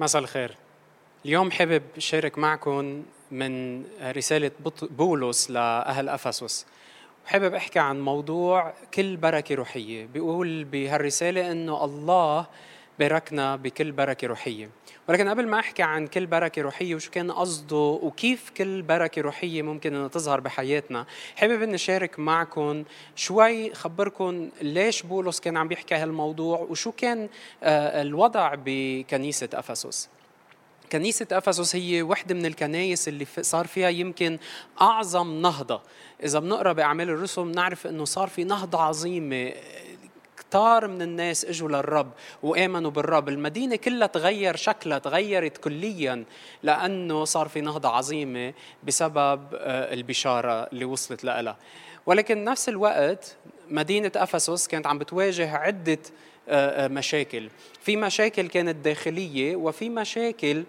مساء الخير. اليوم حابب شارك معكم من رسالة بولس لأهل أفسس. حابب أحكي عن موضوع كل بركة روحية. بيقول بهالرسالة أنه الله باركنا بكل بركة روحية. ولكن قبل ما أحكي عن كل بركة روحية وشو كان قصده وكيف كل بركة روحية ممكن أنها تظهر بحياتنا حابب أني أشارك معكم شوي خبركم ليش بولس كان عم بيحكي هالموضوع وشو كان آه، الوضع بكنيسة أفسس. كنيسة أفسس هي وحدة من الكنايس اللي صار فيها يمكن أعظم نهضة. إذا بنقرأ بأعمال الرسل بنعرف أنه صار في نهضة عظيمة كتار من الناس إجوا للرب وآمنوا بالرب. المدينة كلها تغير شكلها تغيرت كليا لأنه صار في نهضة عظيمة بسبب آه، البشارة اللي وصلت لها ولكن نفس الوقت مدينة أفسس كانت عم بتواجه عدة آه، آه، مشاكل. في مشاكل كانت داخلية وفي مشاكل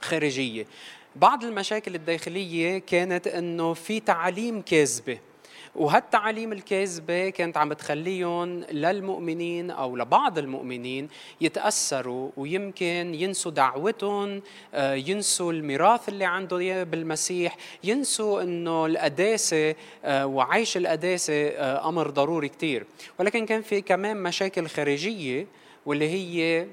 خارجية. بعض المشاكل الداخلية كانت إنه في تعاليم كاذبة. وهالتعاليم الكاذبة كانت عم بتخليهم للمؤمنين أو لبعض المؤمنين يتأثروا ويمكن ينسوا دعوتهم آه، ينسوا الميراث اللي عنده إياه بالمسيح ينسوا أنه القداسة آه، وعيش القداسة آه، أمر ضروري كتير. ولكن كان في كمان مشاكل خارجية واللي هي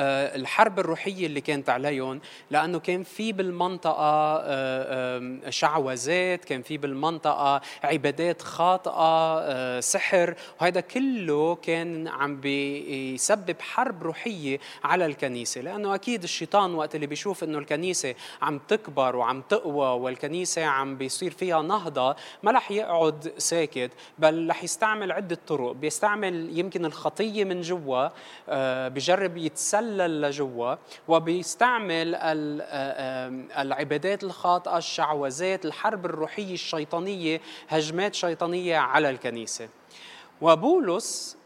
الحرب الروحية اللي كانت عليهم لأنه كان في بالمنطقة آه، شعوذات كان في بالمنطقة عبادات خاطئة آه، سحر. وهذا كله كان عم بيسبب حرب روحية على الكنيسة. لأنه أكيد الشيطان وقت اللي بيشوف إنه الكنيسة عم تكبر وعم تقوى والكنيسة عم بيصير فيها نهضة ما رح يقعد ساكت بل رح يستعمل عدة طرق. بيستعمل يمكن الخطية من جوا بجرب يتسلل بيتسلل لجوا وبيستعمل العبادات الخاطئة الشعوذات الحرب الروحية الشيطانية هجمات شيطانية على الكنيسة. وبولس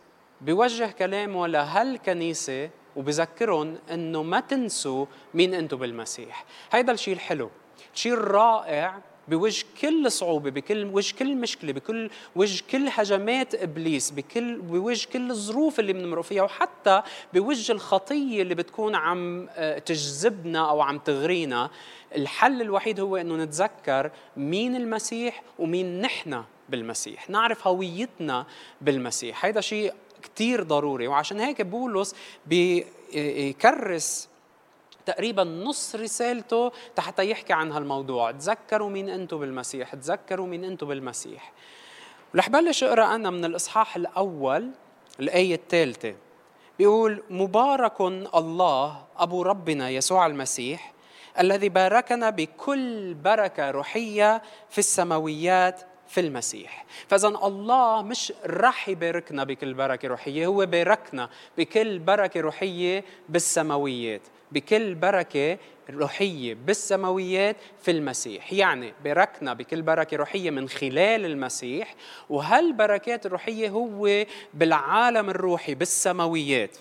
بيوجه كلامه لهالكنيسة وبذكرهم إنه ما تنسوا مين أنتم بالمسيح. هيدا الشيء الحلو. الشيء الرائع بوجه كل صعوبة بكل وجه كل مشكلة بكل وجه كل هجمات إبليس بكل بوجه كل الظروف اللي بنمرق فيها وحتى بوجه الخطية اللي بتكون عم آه، تجذبنا أو عم تغرينا الحل الوحيد هو إنه نتذكر مين المسيح ومين نحن بالمسيح نعرف هويتنا بالمسيح. هذا شيء كثير ضروري وعشان هيك بولس بيكرس تقريبا نص رسالته حتى يحكي عن هالموضوع. تذكروا مين أنتم بالمسيح تذكروا مين أنتم بالمسيح. رح بلش أقرأ أنا من الإصحاح الأول الآية الثالثة. بيقول مبارك الله أبو ربنا يسوع المسيح الذي باركنا بكل بركة روحية في السماويات في المسيح. فاذا الله مش رح يباركنا بكل بركة روحية هو باركنا بكل بركة روحية بالسماويات. بكل بركة روحية بالسماويات في المسيح. يعني باركنا بكل بركة روحية من خلال المسيح وهالبركات الروحية هو بالعالم الروحي بالسماويات.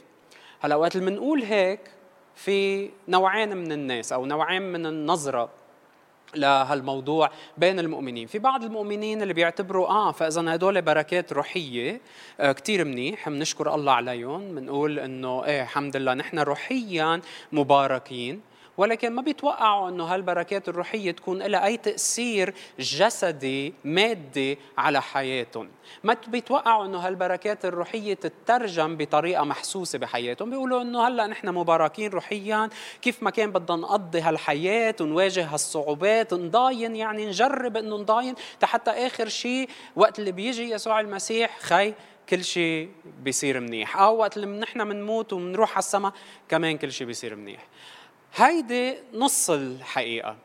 هلا وقت اللي بنقول هيك في نوعين من الناس أو نوعين من النظرة لهالموضوع بين المؤمنين. في بعض المؤمنين اللي بيعتبروا آه فإذا هدول بركات روحية آه كثير منيح بنشكر الله عليهم بنقول إنه إيه الحمد لله نحن روحيا مباركين. ولكن ما بيتوقعوا إنه هالبركات الروحية تكون لها أي تأثير جسدي مادي على حياتهم. ما بيتوقعوا إنه هالبركات الروحية تترجم بطريقة محسوسة بحياتهم. بيقولوا إنه هلأ نحن مباركين روحيا كيف ما كان بدنا نقضي هالحياة ونواجه هالصعوبات نضاين يعني نجرب إنه نضاين. حتى آخر شيء وقت اللي بيجي يسوع المسيح خي كل شيء بيصير منيح. أو وقت اللي نحن بنموت وبنروح على السماء كمان كل شيء بيصير منيح. هيدي نص الحقيقة.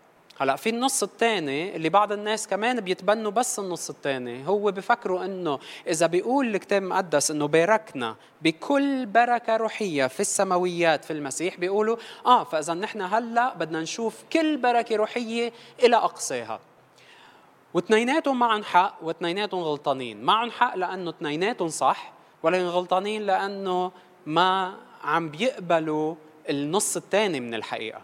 هلا في النص الثاني اللي بعض الناس كمان بيتبنوا بس النص الثاني هو بفكروا إنه إذا بيقول الكتاب المقدس إنه باركنا بكل بركة روحية في السماويات في المسيح بيقولوا آه فإذا نحن هلأ بدنا نشوف كل بركة روحية إلى اقصاها واثنيناتهم معهم حق واثنيناتهم غلطانين. معهم حق لأنه اثنيناتهم صح ولكن غلطانين لأنه ما عم بيقبلوا النص الثاني من الحقيقة.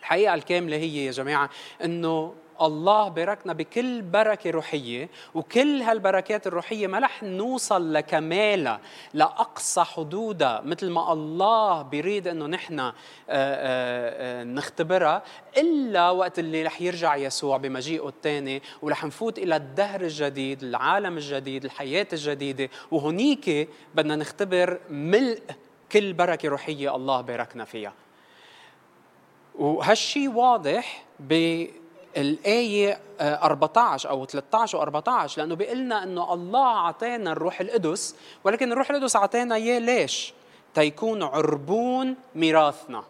الحقيقة الكاملة هي يا جماعة إنه الله باركنا بكل بركة روحية وكل هالبركات الروحية ما رح نوصل لكمالها لأقصى حدودها مثل ما الله بيريد أنه نحن آه، آه، آه، نختبرها إلا وقت اللي رح يرجع يسوع بمجيئه الثاني ورح نفوت إلى الدهر الجديد العالم الجديد الحياة الجديدة وهنيك بدنا نختبر ملء كل بركة روحية الله باركنا فيها. وهالشي واضح بالآية 14 أو 13 و14 لأنه بيقول لنا أنه الله أعطانا الروح القدس ولكن الروح القدس أعطانا إياه ليش؟ تيكون عربون ميراثنا.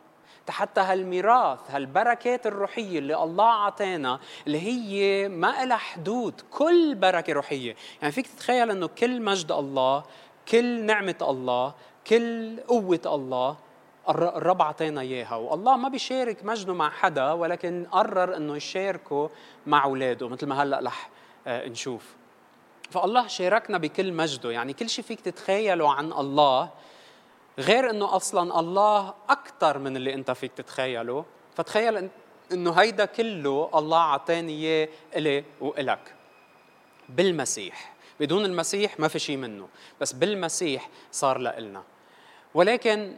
حتى هالميراث هالبركات الروحية اللي الله أعطانا اللي هي ما لها حدود كل بركة روحية. يعني فيك تتخيل أنه كل مجد الله كل نعمة الله كل قوة الله الرب اعطانا إياها والله ما بيشارك مجده مع حدا ولكن قرر إنه يشاركه مع أولاده مثل ما هلأ رح آه، نشوف. فالله شاركنا بكل مجده يعني كل شيء فيك تتخيله عن الله غير إنه أصلا الله أكثر من اللي أنت فيك تتخيله. فتخيل إنه هيدا كله الله اعطاني إياه إلي وإلك. بالمسيح. بدون المسيح ما في شيء منه بس بالمسيح صار لنا ولكن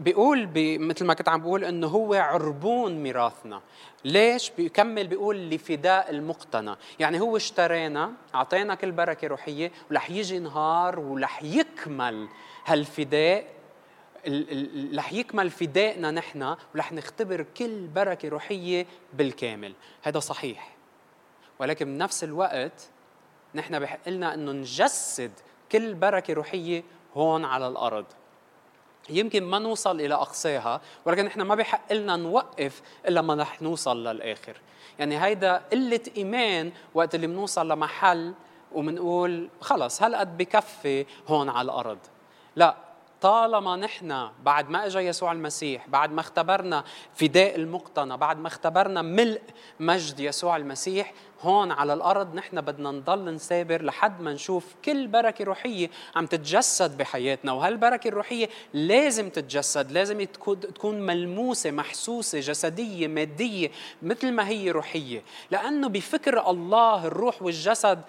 بيقول بي مثل ما كنت عم بقول إنه هو عربون ميراثنا. ليش؟ بيكمل بيقول لفداء المقتنى يعني هو اشترينا أعطينا كل بركة روحية ورح يجي نهار ورح يكمل هالفداء رح يكمل فدائنا نحن ورح نختبر كل بركة روحية بالكامل. هذا صحيح. ولكن بنفس الوقت نحن بحق لنا إنه نجسد كل بركة روحية هون على الأرض. يمكن ما نوصل إلى أقصاها ولكن إحنا ما بحق لنا نوقف إلا ما رح نوصل للآخر. يعني هيدا قلة إيمان وقت اللي بنوصل لمحل وبنقول خلص هالقد بكفي هون على الأرض. لا طالما نحن بعد ما اجى يسوع المسيح بعد ما اختبرنا فداء المقتنى بعد ما اختبرنا ملء مجد يسوع المسيح هون على الأرض نحن بدنا نضل نسابر لحد ما نشوف كل بركة روحية عم تتجسد بحياتنا. وهالبركه الروحية لازم تتجسد لازم تكون ملموسة محسوسة جسدية مادية مثل ما هي روحية. لأنه بفكر الله الروح والجسد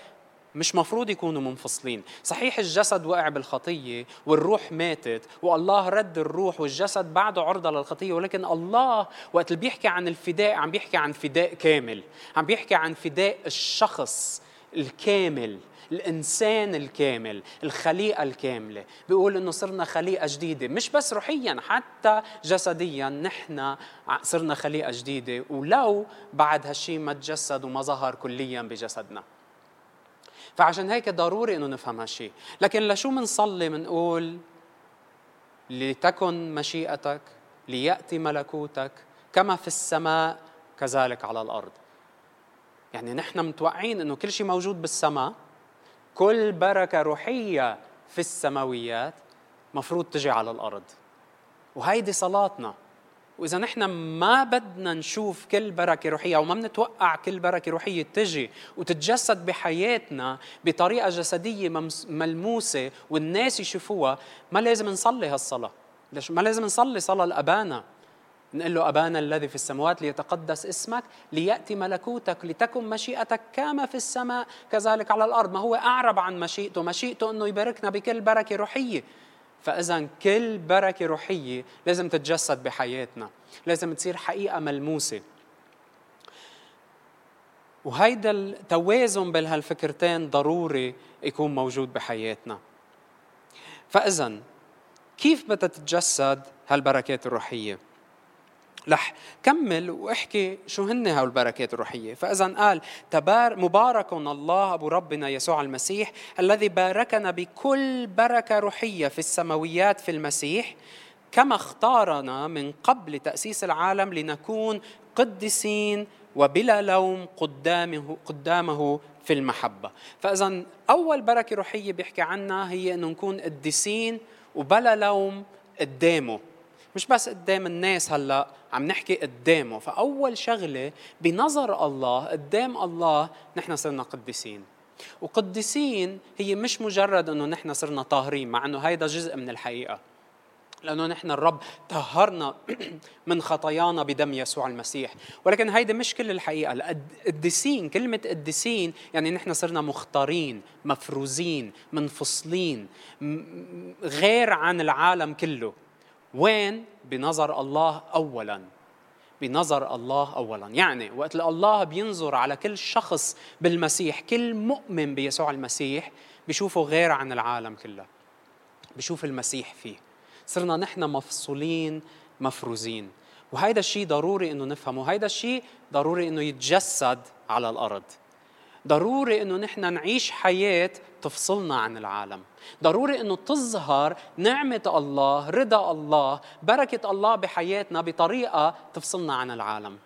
مش مفروض يكونوا منفصلين. صحيح الجسد وقع بالخطية والروح ماتت والله رد الروح والجسد بعده عرضة للخطية ولكن الله وقت اللي بيحكي عن الفداء عم بيحكي عن فداء كامل عم بيحكي عن فداء الشخص الكامل الإنسان الكامل الخليقة الكاملة. بيقول إنه صرنا خليقة جديدة مش بس روحيا حتى جسديا نحن صرنا خليقة جديدة. ولو بعد هالشيء ما تجسد وما ظهر كليا بجسدنا. فعشان هيك ضروري إنه نفهم هالشيء لكن لشو منصلي منقول؟ لتكن مشيئتك ليأتي ملكوتك كما في السماء كذلك على الأرض. يعني نحن متوقعين إنه كل شيء موجود بالسماء كل بركة روحية في السماويات مفروض تجي على الأرض. وهيدي صلاتنا. وإذا نحن ما بدنا نشوف كل بركة روحية أو ما بنتوقع كل بركة روحية تجي وتتجسد بحياتنا بطريقة جسدية ملموسة والناس يشوفوها ما لازم نصلي هالصلاة. ليش؟ ما لازم نصلي صلاة لأبانا. نقول له أبانا الذي في السماوات ليتقدس اسمك ليأتي ملكوتك لتكن مشيئتك كما في السماء كذلك على الأرض. ما هو أعرب عن مشيئته. مشيئته أنه يباركنا بكل بركة روحية. فإذا كل بركة روحية لازم تتجسد بحياتنا لازم تصير حقيقة ملموسة. وهيدا التوازن بين هالفكرتين ضروري يكون موجود بحياتنا. فإذا كيف بدها تتجسد هالبركات الروحية؟ رح كمل واحكي شو هن هول البركات الروحية. فاذا قال تبار مبارك الله أبو ربنا يسوع المسيح الذي باركنا بكل بركة روحية في السماويات في المسيح كما اختارنا من قبل تأسيس العالم لنكون قدسين وبلا لوم قدامه قدامه في المحبة. فاذا أول بركة روحية بيحكي عنها هي إنه نكون قديسين وبلا لوم قدامه. مش بس قدام الناس هلأ عم نحكي قدامه. فأول شغلة بنظر الله قدام الله نحن صرنا قديسين. وقديسين هي مش مجرد إنه نحن صرنا طاهرين مع إنه هيدا جزء من الحقيقة. لأنه نحن الرب طهرنا من خطايانا بدم يسوع المسيح. ولكن هيدي مش كل الحقيقة. القديسين كلمة قديسين يعني نحن صرنا مختارين مفروزين منفصلين غير عن العالم كله. وين؟ بنظر الله أولا. بنظر الله اولا. يعني وقت الله بينظر على كل شخص بالمسيح كل مؤمن بيسوع المسيح بيشوفه غير عن العالم كله. بشوف المسيح فيه. صرنا نحن مفصولين مفروزين. وهيدا الشيء ضروري إنه نفهمه. هيدا الشيء ضروري إنه يتجسد على الأرض. ضروري إنه نحن نعيش حياة تفصلنا عن العالم. ضروري إنه تظهر نعمة الله رضا الله بركة الله بحياتنا بطريقة تفصلنا عن العالم.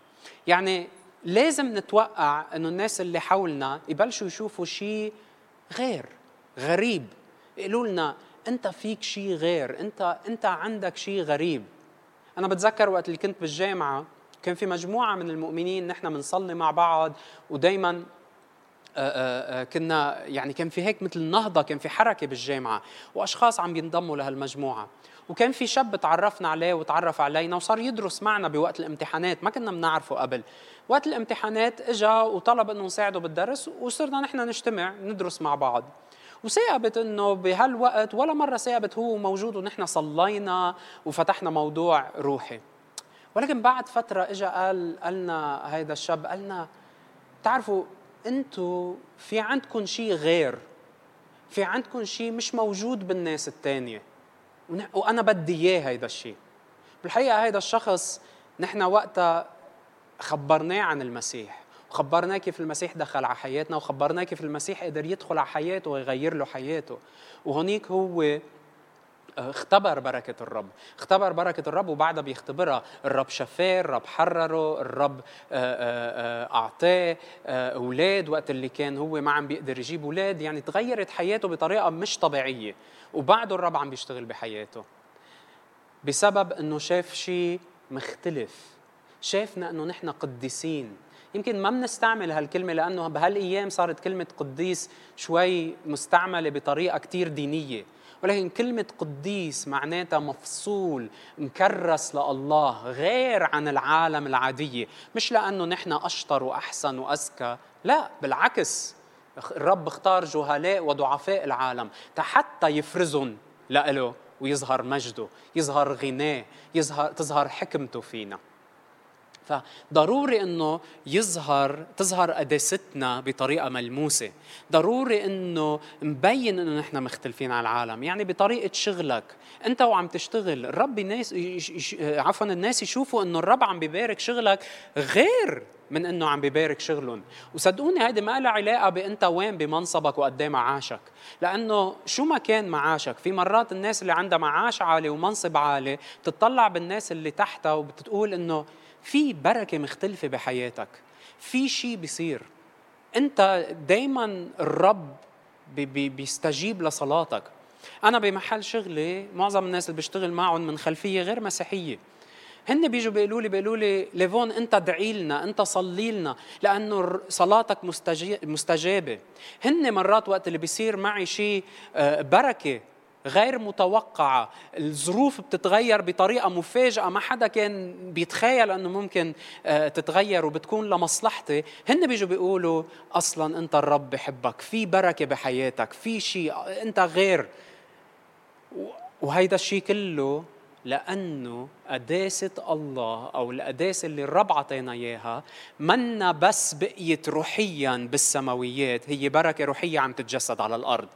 يعني لازم نتوقع إنه الناس اللي حولنا يبلشوا يشوفوا شيء غير غريب. يقولوا لنا أنت فيك شيء غير أنت أنت عندك شيء غريب. أنا بتذكر وقت اللي كنت بالجامعة كان في مجموعة من المؤمنين نحن بنصلي مع بعض ودائما كنا يعني كان في هيك مثل نهضة كان في حركة بالجامعة وأشخاص عم ينضموا لهالمجموعة. وكان في شاب تعرفنا عليه وتعرف علينا وصار يدرس معنا بوقت الامتحانات ما كنا بنعرفه قبل. وقت الامتحانات اجى وطلب إنه نساعده بالدرس وصرنا نحن نجتمع ندرس مع بعض. وثاقبت إنه بهالوقت ولا مرة ثاقبت هو موجود ونحن صلينا وفتحنا موضوع روحي. ولكن بعد فترة اجى قال قالنا هيدا الشاب قالنا بتعرفوا أنتوا في عندكم شيء غير في عندكم شيء مش موجود بالناس الثانية وأنا بدي إياه هيدا الشيء. بالحقيقة هيدا الشخص نحن وقتها خبرناه عن المسيح وخبرناه كيف المسيح دخل على حياتنا وخبرناه كيف المسيح قدر يدخل على حياته ويغير له حياته. وهونيك هو اختبر بركة الرب. اختبر بركة الرب وبعدها بيختبرها. الرب شفاه الرب حرره الرب آه، آه، أعطاه أولاد وقت اللي كان هو ما عم بيقدر يجيب أولاد. يعني تغيرت حياته بطريقة مش طبيعية. وبعده الرب عم بيشتغل بحياته. بسبب إنه شاف شيء مختلف. شافنا إنه نحن قديسين. يمكن ما بنستعمل هالكلمة لأنه بهالأيام صارت كلمة قديس شوي مستعملة بطريقة كثير دينية. ولكن كلمة قديس معناتها مفصول مكرس لله غير عن العالم العادية مش لأنه نحن أشطر وأحسن وأذكى لا بالعكس. الرب اختار جهلاء وضعفاء العالم. حتى يفرزهم لإله ويظهر مجده يظهر غناه يظهر تظهر حكمته فينا. فضروري إنه يظهر تظهر قداستنا بطريقة ملموسة. ضروري إنه مبين إنه نحن مختلفين عن العالم. يعني بطريقة شغلك. أنت وعم تشتغل. الرب الناس عفوا الناس يشوفوا إنه الرب عم بيبارك شغلك غير من إنه عم بيبارك شغلهم. وصدقوني هيدي ما لها علاقة بأنت وين بمنصبك وقد معاشك. لأنه شو ما كان معاشك. في مرات الناس اللي عندها معاش عالي ومنصب عالي بتطلع بالناس اللي تحتها وبتقول إنه في بركة مختلفة بحياتك. في شيء بيصير. انت دايما الرب بي بي بيستجيب لصلاتك. أنا بمحل شغلي معظم الناس اللي بشتغل معهم من خلفية غير مسيحية. هن بيجوا بيقولوا لي بيقولوا لي ليفون انت ادعي لنا انت صلي لنا لأنه صلاتك مستجابة. هن مرات وقت اللي بيصير معي شيء آه، بركة غير متوقعة. الظروف بتتغير بطريقة مفاجئة. ما حدا كان بيتخيل أنه ممكن آه، تتغير وبتكون لمصلحتي. هن بيجوا بيقولوا أصلا أنت الرب بحبك في بركة بحياتك في شيء أنت غير. وهيدا الشيء كله لأنه قداسة الله أو القداسة اللي الرب عطينا إياها منا بس بقيت روحيا بالسماويات. هي بركة روحية عم تتجسد على الأرض.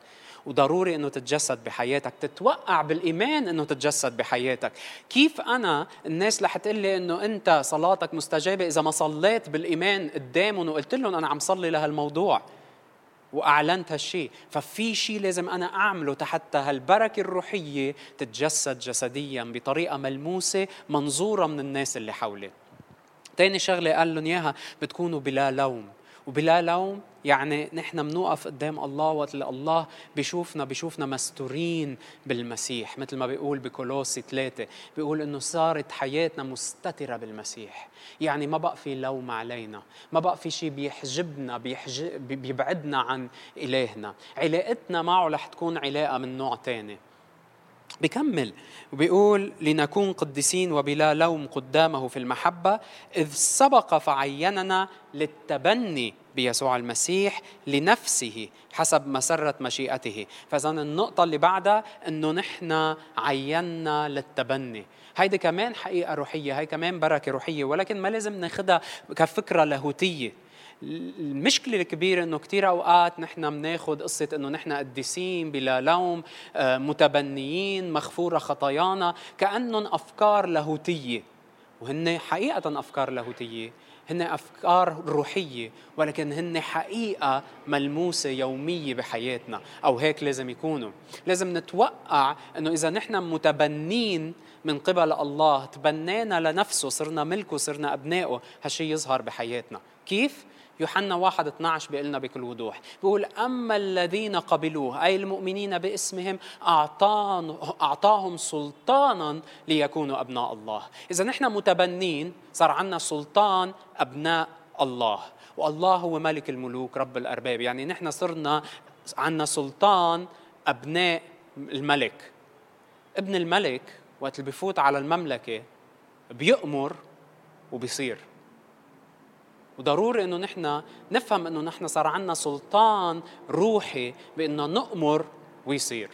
وضروري إنه تتجسد بحياتك تتوقع بالإيمان إنه تتجسد بحياتك. كيف أنا الناس رح تقول لي إنه أنت صلاتك مستجابة إذا ما صليت بالإيمان قدامهم وقلت لهم أنا عم صلي لهالموضوع وأعلنت هالشيء ففي شيء لازم أنا أعمله حتى هالبركة الروحية تتجسد جسديا بطريقة ملموسة منظورة من الناس اللي حولي. تاني شغلة قال لهم إياها بتكونوا بلا لوم. وبلا لوم يعني نحن بنوقف قدام الله وقت اللي الله بيشوفنا بيشوفنا مستورين بالمسيح مثل ما بيقول بكولوسي ثلاثة بيقول إنه صارت حياتنا مستترة بالمسيح. يعني ما بقى في لوم علينا ما بقى في شيء بيحجبنا بيحجب بيبعدنا عن إلهنا. علاقتنا معه رح تكون علاقة من نوع تاني. بكمل. وبيقول لنكون قديسين وبلا لوم قدامه في المحبة إذ سبق فعيننا للتبني بيسوع المسيح لنفسه حسب مسرة مشيئته. فإذا النقطة اللي بعدها أنه نحن عينا للتبني. هيدي كمان حقيقة روحية هي كمان بركة روحية ولكن ما لازم ناخدها كفكرة لاهوتية. المشكلة الكبيرة إنه كثير أوقات نحن بناخذ قصة إنه نحن قديسين بلا لوم آه، متبنيين مغفورة خطايانا كأنهم أفكار لاهوتية. وهن حقيقة أفكار لاهوتية. هن أفكار روحية ولكن هن حقيقة ملموسة يومية بحياتنا. أو هيك لازم يكونوا. لازم نتوقع إنه إذا نحن متبنين من قبل الله تبنينا لنفسه صرنا ملكه صرنا أبنائه هالشيء يظهر بحياتنا. كيف؟ يوحنا 1 12 بيقول لنا بكل وضوح. بيقول أما الذين قبلوه أي المؤمنين باسمهم أعطاهم سلطانا ليكونوا أبناء الله. إذا نحن متبنين صار عندنا سلطان أبناء الله. والله هو ملك الملوك رب الأرباب. يعني نحن صرنا عندنا سلطان أبناء الملك. ابن الملك وقت اللي بفوت على المملكة بيأمر وبيصير. وضروري إنه نحن نفهم إنه نحن صار عندنا سلطان روحي بإنه نأمر ويصير.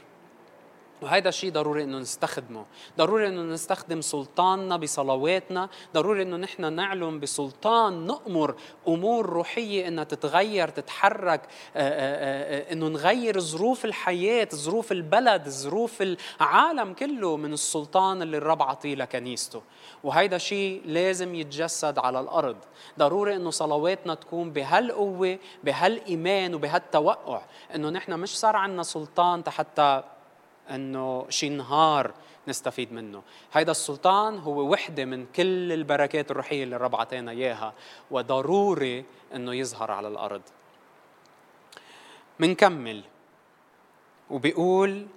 وهذا الشيء ضروري إنه نستخدمه، ضروري إنه نستخدم سلطاننا بصلواتنا، ضروري إنه نحن نعلم بسلطان نأمر أمور روحية إنها تتغير، تتحرك، آه، آه، آه، إنه نغير ظروف الحياة، ظروف البلد، ظروف العالم كله من السلطان اللي الرب عطيه لكنيسته، وهيدا شيء لازم يتجسد على الأرض، ضروري إنه صلواتنا تكون بهالقوة، بهالإيمان وبهالتوقع، إنه نحن مش صار عندنا سلطان حتى إنه شي نهار نستفيد منه. هيدا السلطان هو وحدة من كل البركات الروحية اللي الرب عطانا إياها وضروري إنه يظهر على الأرض. منكمل. وبيقول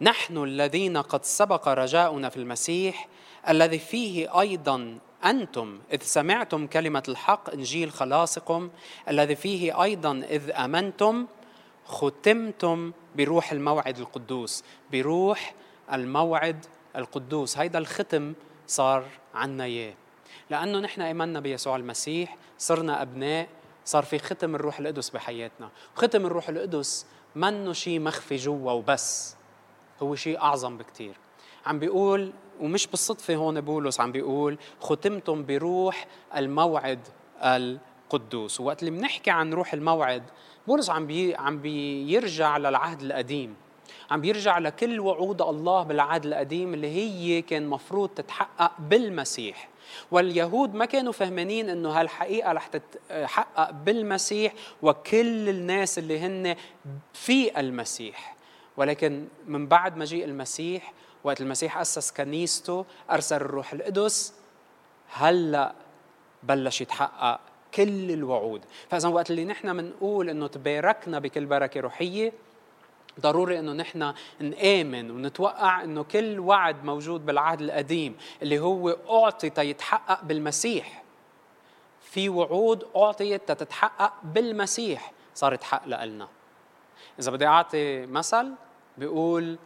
نحن الذين قد سبق رجاؤنا في المسيح الذي فيه أيضا أنتم إذ سمعتم كلمة الحق إنجيل خلاصكم الذي فيه أيضا إذ آمنتم ختمتم بروح الموعد القدوس بروح الموعد القدوس. هيدا الختم صار عنا إياه. لأنه نحن امنا بيسوع المسيح صرنا أبناء صار في ختم الروح القدس بحياتنا. ختم الروح القدس منه شيء مخفي جوا وبس هو شيء أعظم بكثير عم بيقول ومش بالصدفة هون بولس عم بيقول ختمتم بروح الموعد القدوس. وقت اللي بنحكي عن روح الموعد بولس عم بي عم بيرجع للعهد القديم. عم بيرجع لكل وعود الله بالعهد القديم اللي هي كان مفروض تتحقق بالمسيح. واليهود ما كانوا فهمانين إنه هالحقيقة رح تتحقق بالمسيح وكل الناس اللي هن في المسيح. ولكن من بعد مجيء المسيح وقت المسيح أسس كنيسته أرسل الروح القدس هلأ بلش يتحقق كل الوعود. فإذا وقت اللي نحن بنقول إنه تباركنا بكل بركة روحية ضروري إنه نحن نآمن ونتوقع إنه كل وعد موجود بالعهد القديم اللي هو أعطي تيتحقق بالمسيح. في وعود أعطيت تتحقق بالمسيح صارت حق لنا إذا بدي أعطي مثل بيقول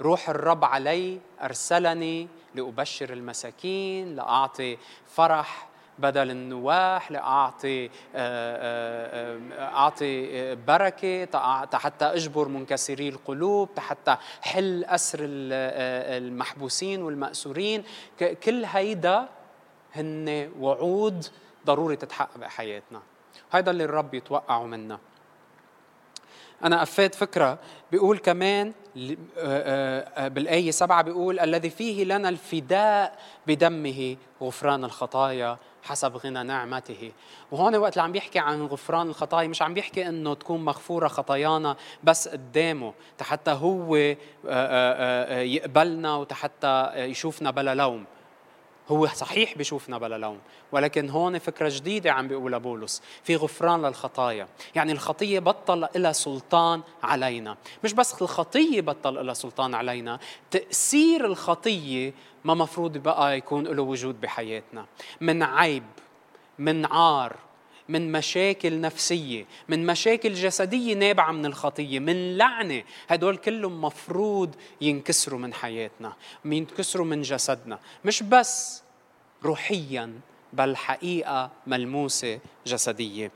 روح الرب علي أرسلني لأبشر المساكين لأعطي فرح بدل النواح لأعطي آه، آه، آه، أعطي بركة حتى أجبر منكسري القلوب حتى حل أسر المحبوسين والمأسورين. كل هيدا هن وعود ضروري تتحقق بحياتنا هيدا اللي الرب يتوقعه منا. أنا أفاد فكرة بيقول كمان بالآية سبعة بيقول الذي فيه لنا الفداء بدمه غفران الخطايا حسب غنى نعمته. وهون وقت اللي عم بيحكي عن غفران الخطايا مش عم بيحكي إنه تكون مغفورة خطايانا بس قدامه حتى هو آه، آه، آه، يقبلنا وحتى يشوفنا بلا لوم. هو صحيح بيشوفنا بلا لوم ولكن هون فكرة جديدة عم بيقولها بولس في غفران للخطايا. يعني الخطية بطل لها سلطان علينا. مش بس الخطية بطل لها سلطان علينا تأثير الخطية ما مفروض بقى يكون له وجود بحياتنا. من عيب من عار من مشاكل نفسية من مشاكل جسدية نابعة من الخطية من لعنة. هدول كلهم مفروض ينكسروا من حياتنا ينكسروا من جسدنا. مش بس روحيا بل حقيقة ملموسة جسدية.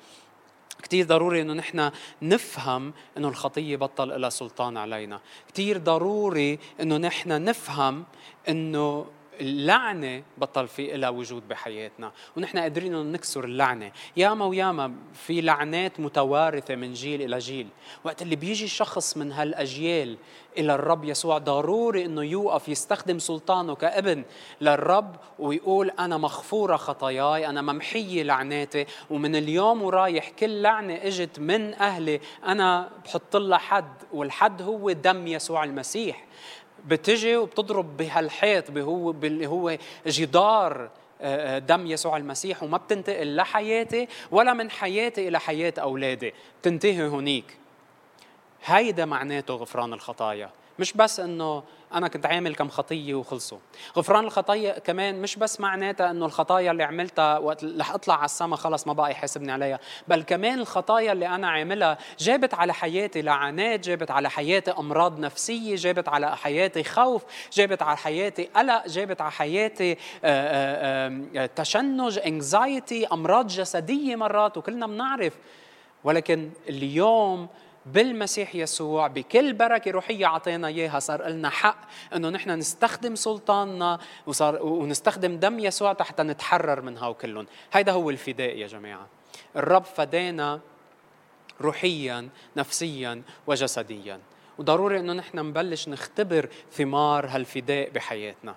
كتير ضروري إنه نحن نفهم إنه الخطية بطل لها سلطان علينا. كتير ضروري إنه نحن نفهم إنه اللعنة بطل في لها وجود بحياتنا ونحن قادرين نكسر اللعنة. ياما وياما في لعنات متوارثة من جيل إلى جيل. وقت اللي بيجي شخص من هالأجيال إلى الرب يسوع ضروري إنه يوقف يستخدم سلطانه كابن للرب ويقول أنا مغفورة خطاياي أنا ممحية لعناتي. ومن اليوم ورايح كل لعنة إجت من أهلي أنا بحط لها حد والحد هو دم يسوع المسيح. بتجي وبتضرب بهالحيط بهو اللي هو جدار آه، آه، دم يسوع المسيح وما بتنتقل لحياتي ولا من حياتي إلى حياة أولادي. بتنتهي هونيك. هيدا معناته غفران الخطايا. مش بس إنه أنا كنت عامل كم خطية وخلصوا. غفران الخطايا كمان مش بس معناتها إنه الخطايا اللي عملتها وقت رح أطلع على السما خلص ما بقى يحاسبني عليها بل كمان الخطايا اللي أنا عاملها جابت على حياتي لعنات جابت على حياتي أمراض نفسية جابت على حياتي خوف جابت على حياتي قلق جابت على حياتي آه، آه، تشنج anxiety أمراض جسدية مرات وكلنا بنعرف. ولكن اليوم بالمسيح يسوع بكل بركة روحية أعطينا إياها صار لنا حق إنه نحن نستخدم سلطاننا وصار ونستخدم دم يسوع حتى نتحرر من هاو كلهم. هيدا هو الفداء يا جماعة. الرب فدانا روحيا نفسيا وجسديا. وضروري إنه نحن نبلش نختبر ثمار هالفداء بحياتنا.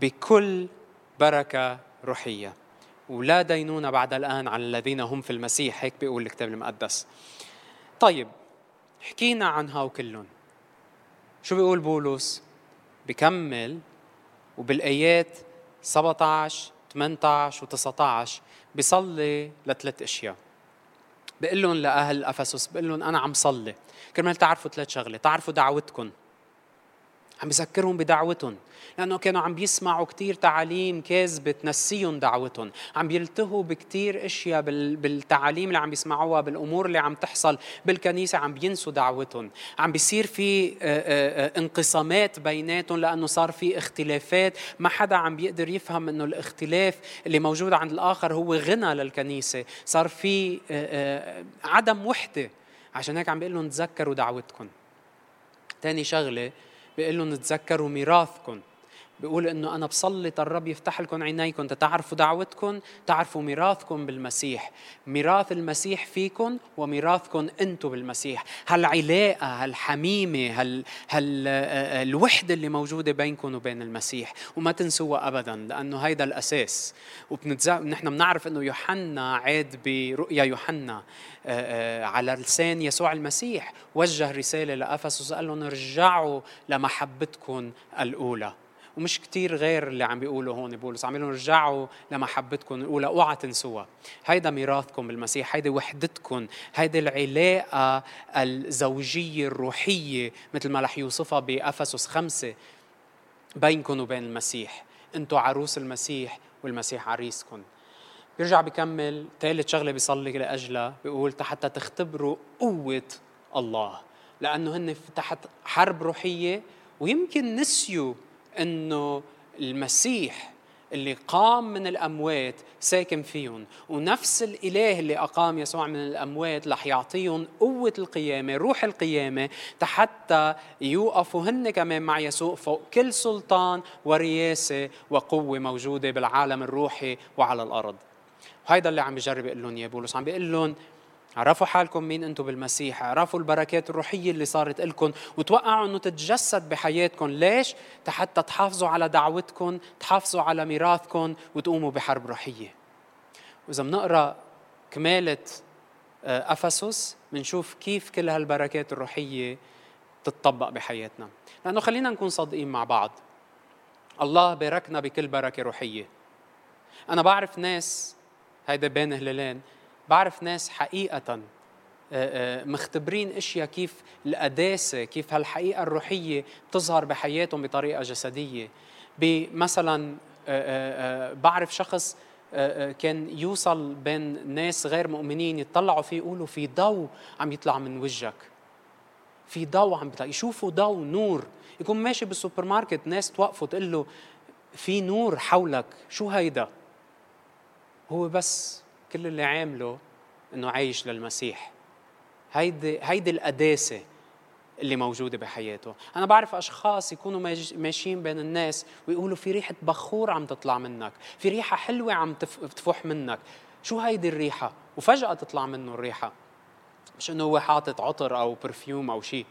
بكل بركة روحية. ولا دينونة بعد الآن على الذين هم في المسيح هيك بيقول الكتاب المقدس. طيب حكينا عن هاو كلهم شو بيقول بولس؟ بكمل. وبالآيات 17 18 و19 بيصلي لثلاث أشياء. بقول لهم لأهل أفسس بقول لهم أنا عم صلي. كرمال تعرفوا ثلاث شغلة تعرفوا دعوتكم عم بذكرهم بدعوتهم. لأنه كانوا عم بيسمعوا كتير تعاليم كاذبة تنسيهم دعوتهم. عم بيلتهوا بكتير أشياء بالتعاليم اللي عم بيسمعوها بالأمور اللي عم تحصل بالكنيسة عم بينسوا دعوتهم. عم بيصير في انقسامات بيناتهم لأنه صار في اختلافات. ما حدا عم بيقدر يفهم أنه الاختلاف اللي موجود عند الآخر هو غنى للكنيسة. صار في عدم وحدة. عشان هيك عم بيقول لهم تذكروا دعوتكم. تاني شغلة بيقول لهم تذكروا ميراثكم بيقول إنه أنا بصلي الرب يفتح لكم عينيكم. تتعرفوا دعوتكم؟ تعرفوا ميراثكم بالمسيح. ميراث المسيح فيكم وميراثكم أنتم بالمسيح. هالعلاقة هالحميمة هال, هال الوحدة اللي موجودة بينكم وبين المسيح. وما تنسوها ابدا لأنه هيدا الأساس. وبنتزا... نحن بنعرف إنه يوحنا عاد برؤيا يوحنا على لسان يسوع المسيح. وجه رسالة لأفسس قال لهم ارجعوا لمحبتكم الأولى. ومش كتير غير اللي عم بيقولوا هون بولس. عم بيقولوا رجعوا لمحبتكم الاولى اوعى تنسوها. هيدا ميراثكم بالمسيح هيدي وحدتكم هيدي العلاقة الزوجية الروحية مثل ما رح يوصفها بأفسس خمسة بينكم وبين المسيح. أنتم عروس المسيح والمسيح عريسكم. بيرجع بكمل. ثالث شغلة بيصلي لأجلها بيقول حتى تختبروا قوة الله لأنه هن تحت حرب روحية ويمكن نسيوا إنه المسيح اللي قام من الأموات ساكن فيهم ونفس الإله اللي أقام يسوع من الأموات رح يعطيهم قوة القيامة روح القيامة حتى يوقفوا هن كمان مع يسوع فوق كل سلطان ورياسة وقوة موجودة بالعالم الروحي وعلى الأرض. وهيدا اللي عم بجرب يقول لهم يا بولس عم بيقول لهم عرفوا حالكم مين أنتم بالمسيح عرفوا البركات الروحية اللي صارت لكم وتوقعوا إنه تتجسد بحياتكم ليش؟ حتى تحافظوا على دعوتكم تحافظوا على ميراثكم وتقوموا بحرب روحية. وإذا بنقرأ كمالة آه، أفسس بنشوف كيف كل هالبركات الروحية تتطبق بحياتنا. لأنه خلينا نكون صادقين مع بعض. الله باركنا بكل بركة روحية. أنا بعرف ناس هيدا بين هلالين بعرف ناس حقيقة آه، آه، مختبرين أشياء كيف القداسه كيف هالحقيقة الروحية بتظهر بحياتهم بطريقة جسدية. مثلا آه، بعرف شخص كان يوصل بين ناس غير مؤمنين يطلعوا فيه يقولوا في ضوء عم يطلع من وجهك. في ضوء عم بيطلع. يشوفوا ضوء نور. يكون ماشي بالسوبر ماركت ناس توقفوا تقول له في نور حولك. شو هيدا؟ هو بس كل اللي عامله إنه عايش للمسيح. هيدي هيدي القداسة اللي موجودة بحياته. أنا بعرف أشخاص يكونوا ماشيين بين الناس ويقولوا في ريحة بخور عم تطلع منك في ريحة حلوة عم تفح منك. شو هيدي الريحة؟ وفجأة تطلع منه الريحة. مش إنه هو حاطط عطر أو برفيوم أو شيء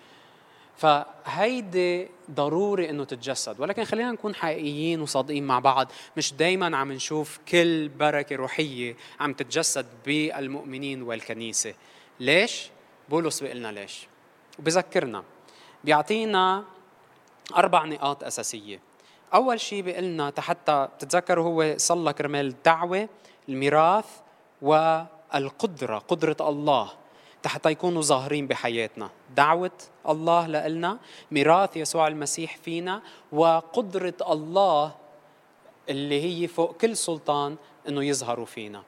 فهيدي ضروري إنه تتجسد ولكن خلينا نكون حقيقيين وصادقين مع بعض. مش دايما عم نشوف كل بركة روحية عم تتجسد بالمؤمنين والكنيسة. ليش؟ بولس بيقول لنا ليش. وبذكرنا بيعطينا أربع نقاط أساسية. أول شيء بيقول لنا حتى تتذكروا هو صلى كرمال الدعوة الميراث والقدرة قدرة الله. حتى يكونوا ظاهرين بحياتنا. دعوة الله لنا ميراث يسوع المسيح فينا وقدرة الله اللي هي فوق كل سلطان إنه يظهروا فينا.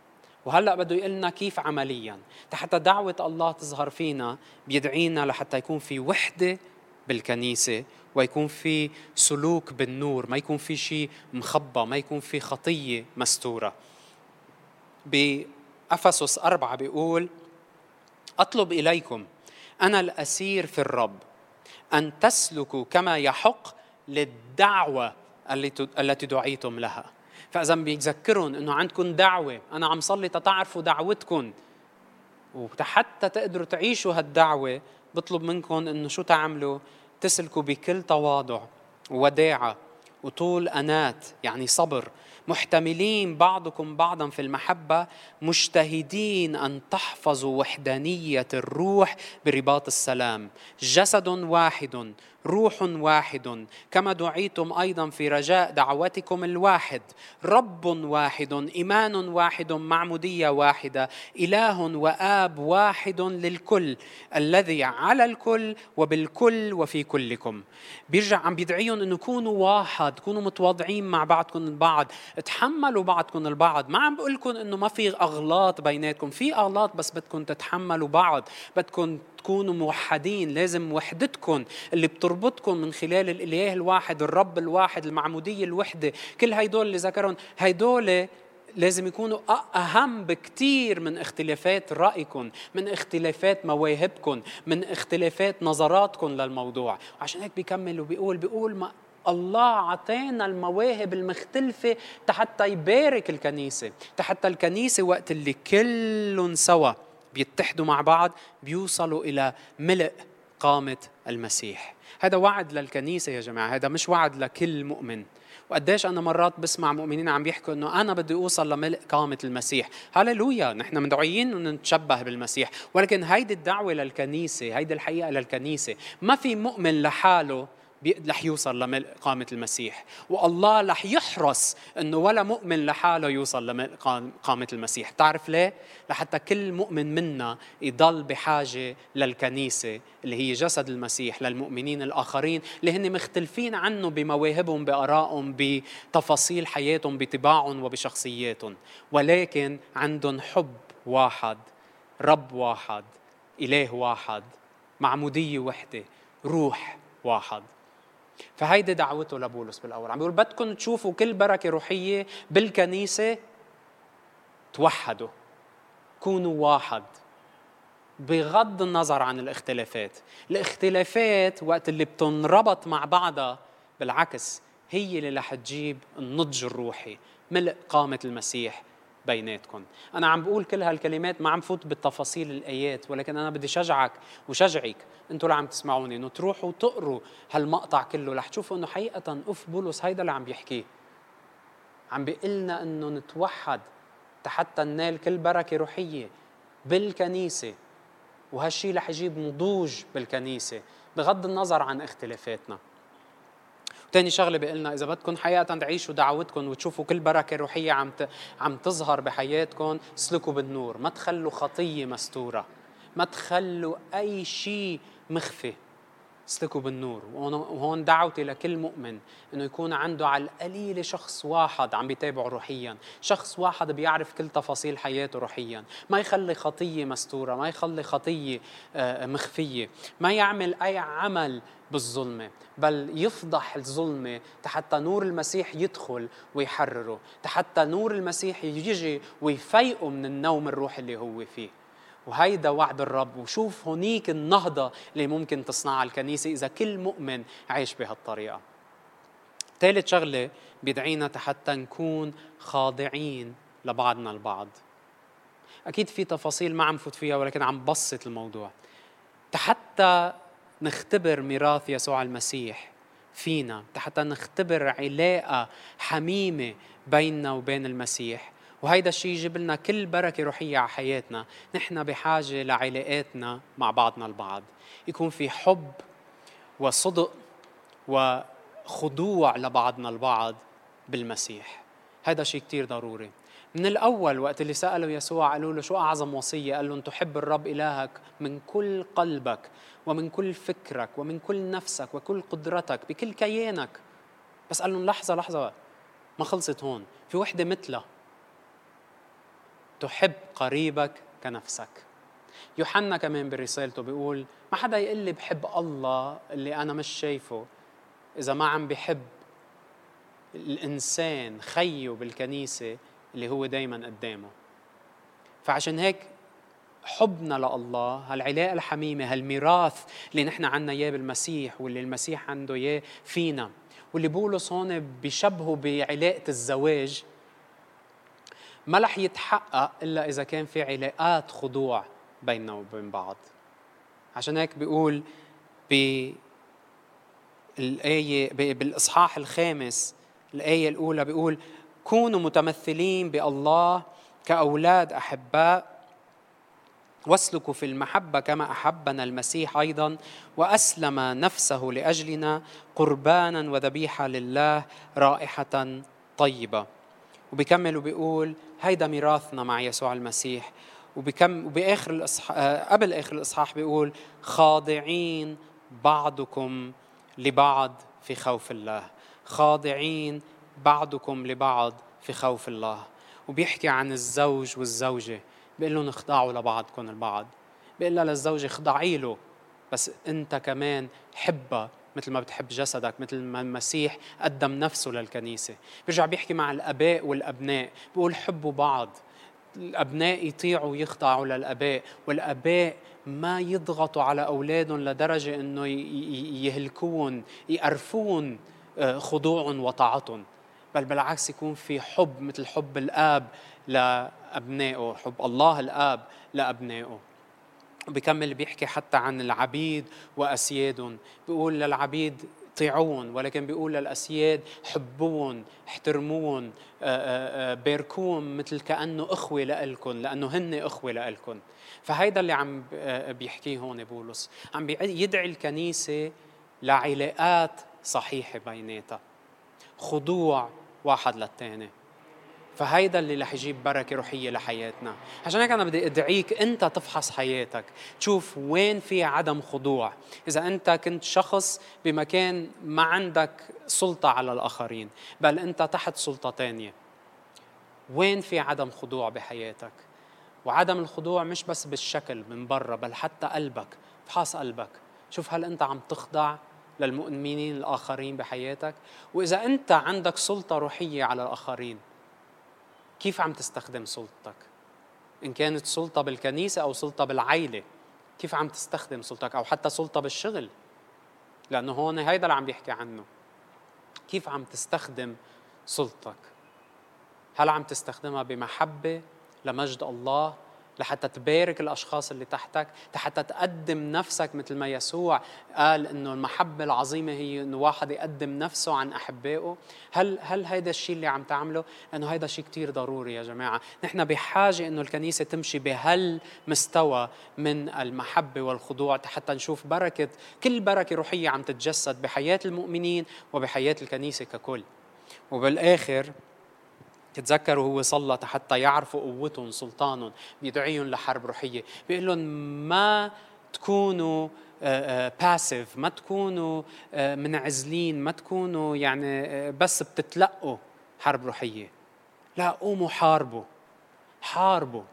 وهلأ بده يقول لنا كيف عمليا. حتى دعوة الله تظهر فينا بيدعينا لحتى يكون في وحدة بالكنيسة ويكون في سلوك بالنور ما يكون في شيء مخبى ما يكون في خطية مستورة. بأفسس أربعة بيقول أطلب إليكم أنا الأسير في الرب أن تسلكوا كما يحق للدعوة التي دعيتم لها. فإذا بيذكرهم إنه عندكم دعوة أنا عم صلي تتعرفوا دعوتكم. وحتى تقدروا تعيشوا هالدعوة بطلب منكم إنه شو تعملوا؟ تسلكوا بكل تواضع وداعة وطول أنات يعني صبر. محتملين بعضكم بعضا في المحبة مجتهدين أن تحفظوا وحدانية الروح برباط السلام. جسد واحد روح واحد. كما دعيتم أيضا في رجاء دعوتكم الواحد. رب واحد إيمان واحد معمودية واحدة إله وآب واحد للكل الذي على الكل وبالكل وفي كلكم. بيرجع عم بيدعيهم إنه كونوا واحد كونوا متواضعين مع بعضكم البعض تحملوا بعضكم البعض. ما عم بقول لكم إنه ما في أغلاط بيناتكم في أغلاط بس بدكم تتحملوا بعض بدكم تكونوا موحدين لازم وحدتكم اللي بتربطكم من خلال الإله الواحد الرب الواحد المعمودية الوحدة. كل هيدول اللي ذكرهم هيدول لازم يكونوا أهم بكتير من اختلافات رأيكم من اختلافات مواهبكم من اختلافات نظراتكم للموضوع. عشان هيك بيكمل وبيقول بيقول ما الله عطانا المواهب المختلفة حتى يبارك الكنيسة حتى الكنيسة وقت اللي كلهم سوا. بيتحدوا مع بعض بيوصلوا إلى ملء قامة المسيح. هذا وعد للكنيسة يا جماعة هذا مش وعد لكل مؤمن. وقديش أنا مرات بسمع مؤمنين عم بيحكوا إنه أنا بدي أوصل لملء قامة المسيح. هللويا نحن مدعوين إنه نتشبه بالمسيح. ولكن هيدي الدعوة للكنيسة هيدي الحقيقة للكنيسة. ما في مؤمن لحاله رح يوصل لقامة المسيح. والله رح يحرص أنه ولا مؤمن لحاله يوصل لقامة المسيح. تعرف ليه؟ لحتى كل مؤمن منا يضل بحاجة للكنيسة اللي هي جسد المسيح للمؤمنين الآخرين اللي هن مختلفين عنه بمواهبهم بآرائهم بتفاصيل حياتهم بطباعهم وبشخصياتهم. ولكن عندهم حب واحد رب واحد إله واحد معمودية وحدة روح واحد. فهيدي دعوته لبولس بالأول. عم بيقول بدكم تشوفوا كل بركة روحية بالكنيسة توحدوا. كونوا واحد. بغض النظر عن الاختلافات. الاختلافات وقت اللي بتنربط مع بعضها بالعكس هي اللي رح تجيب النضج الروحي. ملء قامة المسيح. بيناتكم. أنا عم بقول كل هالكلمات ما عم فوت بالتفاصيل الآيات ولكن أنا بدي شجعك وشجعك أنتوا اللي عم تسمعوني إنه تروحوا تقروا هالمقطع كله رح تشوفوا إنه حقيقة أوف بولس هيدا اللي عم بيحكيه. عم بيقلنا إنه نتوحد حتى ننال كل بركة روحية بالكنيسة وهالشي رح يجيب نضوج بالكنيسة بغض النظر عن اختلافاتنا. تاني شغله بيقلنا إذا بدكم حياه تعيشوا دعوتكم وتشوفوا كل بركة روحية عم عم تظهر بحياتكم اسلكوا بالنور. ما تخلوا خطية مستورة. ما تخلوا أي شيء مخفي. اسلكوا بالنور. وهون دعوتي لكل مؤمن إنه يكون عنده على القليله شخص واحد عم بيتابعه روحيا. شخص واحد بيعرف كل تفاصيل حياته روحيا. ما يخلي خطية مستورة ما يخلي خطية آه، مخفية. ما يعمل أي عمل بالظلمة بل يفضح الظلمة حتى نور المسيح يدخل ويحرره حتى نور المسيح يجي ويفيقه من النوم الروحي اللي هو فيه. وهيدا وعد الرب وشوف هونيك النهضة اللي ممكن تصنعها الكنيسة إذا كل مؤمن عايش بهالطريقة. ثالث شغلة بيدعينا حتى نكون خاضعين لبعضنا البعض. أكيد في تفاصيل ما عم فوت فيها ولكن عم بسط الموضوع. حتى نختبر ميراث يسوع المسيح فينا حتى نختبر علاقة حميمة بيننا وبين المسيح وهيدا الشيء يجيب لنا كل بركة روحية على حياتنا. نحن بحاجة لعلاقاتنا مع بعضنا البعض. يكون في حب وصدق وخضوع لبعضنا البعض بالمسيح. هذا شيء كتير ضروري. من الأول وقت اللي سألوا يسوع قالوا له شو أعظم وصية؟ قال لهم تحب الرب إلهك من كل قلبك ومن كل فكرك ومن كل نفسك وكل قدرتك بكل كيانك. بس قال لهم لحظة لحظة ما خلصت هون. في وحدة مثلها تحب قريبك كنفسك. يوحنا كمان برسالته بيقول ما حدا يقول لي بحب الله اللي أنا مش شايفه. إذا ما عم بحب الإنسان خيه بالكنيسة اللي هو دايما قدامه. فعشان هيك حبنا لله هالعلاقة الحميمة هالميراث اللي نحن عنا إياه بالمسيح واللي المسيح عنده إياه فينا. واللي بولس هون بيشبهه بعلاقة الزواج ما رح يتحقق إلا إذا كان في علاقات خضوع بيننا وبين بعض. عشان هيك بيقول ب الآية بالإصحاح الخامس الآية الأولى بيقول كونوا متمثلين بالله كأولاد أحباء واسلكوا في المحبة كما أحبنا المسيح أيضا وأسلم نفسه لأجلنا قربانا وذبيحة لله رائحة طيبة. وبيكمل وبيقول هيدا ميراثنا مع يسوع المسيح. وبكم وبآخر الاصحاح آه، قبل آخر الإصحاح بيقول خاضعين بعضكم لبعض في خوف الله. خاضعين بعضكم لبعض في خوف الله. وبيحكي عن الزوج والزوجة. بيقول لهم اخضعوا لبعضكم البعض. بيقول لها للزوجة اخضعي له بس أنت كمان حبها. مثل ما بتحب جسدك مثل ما المسيح قدم نفسه للكنيسة. بيرجع بيحكي مع الأباء والأبناء بيقول حبوا بعض. الأبناء يطيعوا ويخضعوا للأباء والأباء ما يضغطوا على أولادهم لدرجة أنه يهلكون يقرفون آه، خضوعهم وطاعتهم. بل بالعكس يكون في حب مثل حب الآب لأبنائه حب الله الآب لأبنائه. بكمل بيحكي حتى عن العبيد وأسيادهم. بيقول للعبيد طيعون ولكن بيقول للأسياد حبون احترمون باركوهم مثل كأنه أخوة لإلكم لأنه هن أخوة لإلكم فهيدا اللي عم بيحكيه هون بولس. عم يدعي الكنيسة لعلاقات صحيحة بيناتها. خضوع واحد للثاني فهيدا اللي رح يجيب بركة روحية لحياتنا. عشان هيك أنا بدي أدعيك أنت تفحص حياتك. تشوف وين في عدم خضوع. إذا أنت كنت شخص بمكان ما عندك سلطة على الآخرين بل أنت تحت سلطة تانية. وين في عدم خضوع بحياتك؟ وعدم الخضوع مش بس بالشكل من برا بل حتى قلبك. فحص قلبك. شوف هل أنت عم تخضع للمؤمنين الآخرين بحياتك؟ وإذا أنت عندك سلطة روحية على الآخرين كيف عم تستخدم سلطتك؟ إن كانت سلطة بالكنيسة أو سلطة بالعائلة كيف عم تستخدم سلطتك؟ أو حتى سلطة بالشغل لأنه هون هيدا اللي عم بيحكي عنه. كيف عم تستخدم سلطتك؟ هل عم تستخدمها بمحبة لمجد الله لحتى تبارك الأشخاص اللي تحتك لحتى تقدم نفسك مثل ما يسوع قال إنه المحبة العظيمة هي إنه واحد يقدم نفسه عن أحبائه. هل هل هيدا الشيء اللي عم تعمله؟ إنه هيدا شيء كثير ضروري يا جماعة. نحن بحاجة إنه الكنيسة تمشي بهالمستوى من المحبة والخضوع حتى نشوف بركة كل بركة روحية عم تتجسد بحياة المؤمنين وبحياة الكنيسة ككل. وبالآخر تتذكروا هو صلى حتى يعرفوا قوتهم سلطانهم بيدعيهم لحرب روحية. بيقول لهم ما تكونوا باسيف ما تكونوا منعزلين ما تكونوا يعني بس بتتلقوا حرب روحية. لا قوموا حاربوا. حاربوا.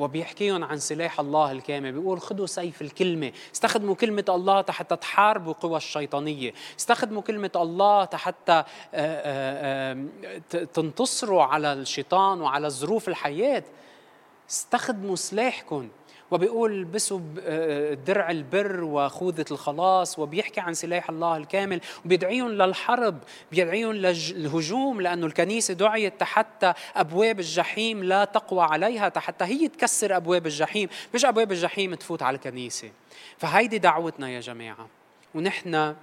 وبيحكيهم عن سلاح الله الكامل. بيقول خذوا سيف الكلمة. استخدموا كلمة الله حتى تحاربوا قوى الشيطانية. استخدموا كلمة الله حتى تنتصروا على الشيطان وعلى ظروف الحياة. استخدموا سلاحكم. وبيقول البسوا آه، درع البر وخوذة الخلاص وبيحكي عن سلاح الله الكامل. وبيدعيهم للحرب بيدعيهم للهجوم لأنه الكنيسة دعيت حتى أبواب الجحيم لا تقوى عليها حتى هي تكسر أبواب الجحيم. مش أبواب الجحيم تفوت على الكنيسة. فهيدي دعوتنا يا جماعة. ونحن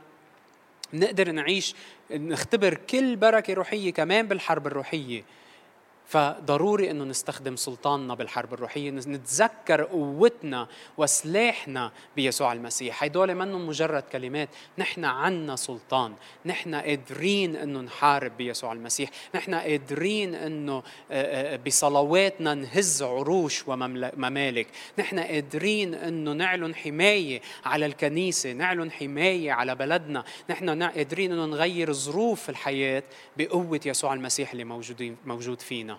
نقدر نعيش نختبر كل بركة روحية كمان بالحرب الروحية. فضروري إنه نستخدم سلطاننا بالحرب الروحية نتذكر قوتنا وسلاحنا بيسوع المسيح. هدول منهم مجرد كلمات. نحن عنا سلطان. نحن قادرين إنه نحارب بيسوع المسيح. نحن قادرين إنه بصلواتنا نهز عروش وممالك نحن قادرين إنه نعلن حماية على الكنيسة نعلن حماية على بلدنا. نحن قادرين إنه نغير ظروف الحياة بقوة يسوع المسيح اللي موجودين موجود فينا.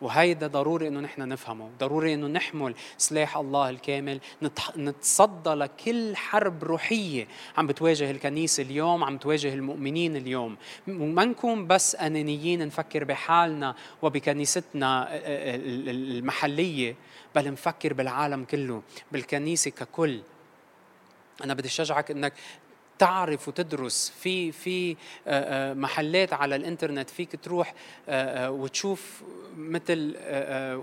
وهيدا ضروري إنه نحن نفهمه. ضروري إنه نحمل سلاح الله الكامل نتصدى لكل حرب روحية عم بتواجه الكنيسة اليوم عم تواجه المؤمنين اليوم. وما نكون بس أنانيين نفكر بحالنا وبكنيستنا المحلية بل نفكر بالعالم كله بالكنيسة ككل. أنا بدي أشجعك إنك تعرف وتدرس في في آه، آه، محلات على الإنترنت فيك تروح آه، وتشوف مثل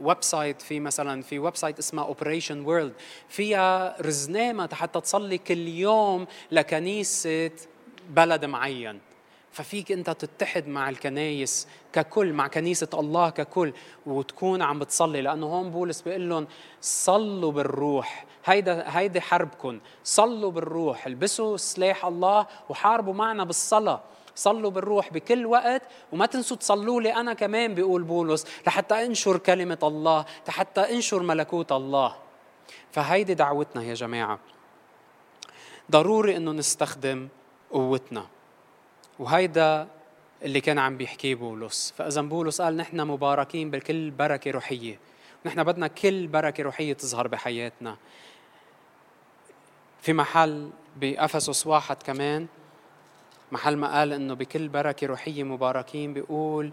website في مثلا في website اسمها Operation World فيها رزنامة حتى تصلي كل يوم لكنيسة بلد معين. ففيك أنت تتحد مع الكنايس ككل مع كنيسة الله ككل وتكون عم بتصلي. لأنه هون بولس بيقول لهم صلوا بالروح. هيدا هيدي حربكم صلوا بالروح. البسوا سلاح الله وحاربوا معنا بالصلاة. صلوا بالروح بكل وقت وما تنسوا تصلوا لي أنا كمان بيقول بولس لحتى أنشر كلمة الله لحتى أنشر ملكوت الله. فهيدي دعوتنا يا جماعة. ضروري إنه نستخدم قوتنا. وهيدا اللي كان عم بيحكيه بولس. فإذا بولس قال نحن مباركين بكل بركة روحية نحن بدنا كل بركة روحية تظهر بحياتنا. في محل بأفسس واحد كمان محل ما قال إنه بكل بركة روحية مباركين بيقول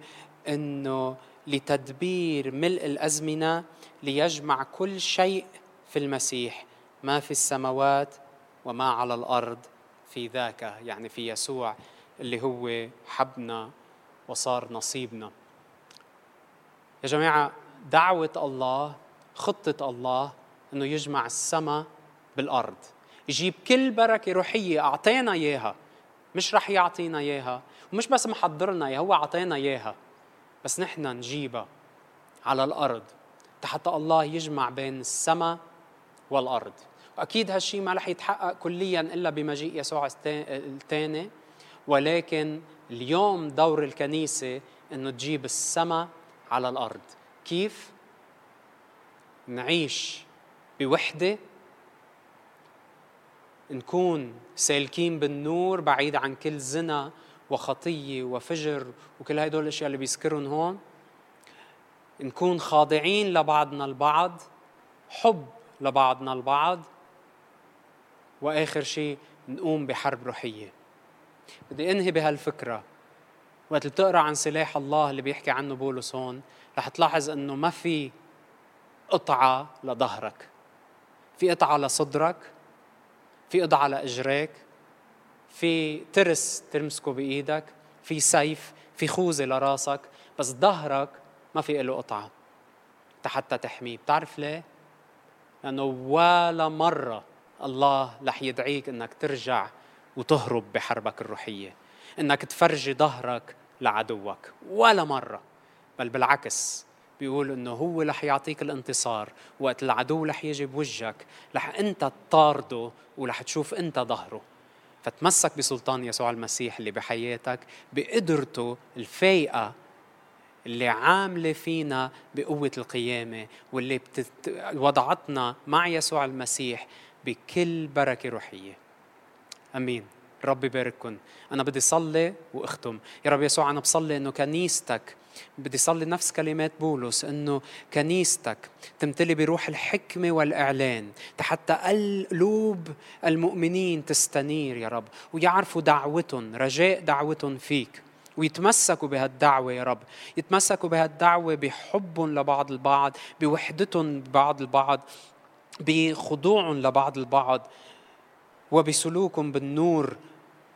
إنه لتدبير ملء الأزمنة ليجمع كل شيء في المسيح ما في السماوات وما على الأرض في ذاك يعني في يسوع اللي هو حبنا وصار نصيبنا. يا جماعة دعوة الله خطة الله إنه يجمع السماء بالأرض. يجيب كل بركة روحية أعطينا إياها. مش رح يعطينا إياها ومش بس محضرنا إياها هو أعطينا إياها. بس نحن نجيبها على الأرض حتى الله يجمع بين السماء والأرض. وأكيد هالشيء ما رح يتحقق كليا إلا بمجيء يسوع الثاني ولكن اليوم دور الكنيسة إنه تجيب السماء على الأرض. كيف؟ نعيش بوحدة نكون سالكين بالنور بعيد عن كل زنا وخطية وفجر وكل هدول الأشياء اللي بيذكرهم هون. نكون خاضعين لبعضنا البعض حب لبعضنا البعض وآخر شيء نقوم بحرب روحية. بدي أنهي بهالفكرة. وقت بتقرأ عن سلاح الله اللي بيحكي عنه بولس هون رح تلاحظ إنه ما في قطعة لظهرك. في قطعة لصدرك في قطعة على اجريك في ترس تمسكه بإيدك في سيف في خوذة لراسك بس ظهرك ما في له قطعة حتى تحميه. بتعرف ليه؟ لأنه ولا مرة الله رح يدعيك إنك ترجع وتهرب بحربك الروحية. إنك تفرجي ظهرك لعدوك ولا مرة بل بالعكس بيقول إنه هو رح يعطيك الانتصار. وقت العدو رح يجي بوجهك رح أنت تطارده ورح تشوف أنت ظهره. فتمسك بسلطان يسوع المسيح اللي بحياتك بقدرته الفايقة اللي عاملة فينا بقوة القيامة واللي بتت... وضعتنا مع يسوع المسيح بكل بركة روحية. آمين. رب يبارككم أنا بدي صلي وأختم. يا رب يسوع أنا بصلي إنه كنيستك بدي صلي نفس كلمات بولس إنه كنيستك تمتلي بروح الحكمة والإعلان حتى قلوب المؤمنين تستنير يا رب ويعرفوا دعوتهم رجاء دعوتهم فيك ويتمسكوا بهالدعوة يا رب. يتمسكوا بهالدعوة بحبهم لبعض البعض بوحدتهم ببعض البعض بخضوعهم لبعض البعض. وبسلوكهم بالنور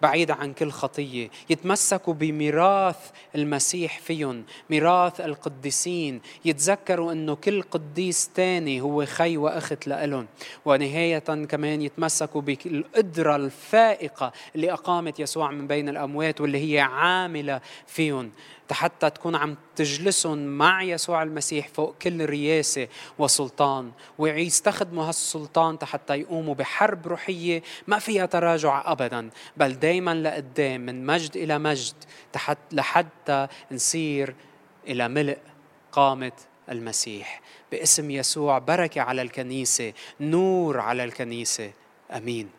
بعيدة عن كل خطية. يتمسكوا بميراث المسيح فيهم ميراث القديسين. يتذكروا أنه كل قديس تاني هو خي وأخت لإلهم. ونهاية كمان يتمسكوا بالقدرة الفائقة اللي أقامت يسوع من بين الأموات واللي هي عاملة فيهم. حتى تكون عم تجلسهم مع يسوع المسيح فوق كل رياسة وسلطان ويستخدموا هالسلطان حتى يقوموا بحرب روحية ما فيها تراجع أبدا بل دايما لقدام من مجد إلى مجد لحتى نصير إلى ملء قامة المسيح. باسم يسوع بركة على الكنيسة نور على الكنيسة. أمين.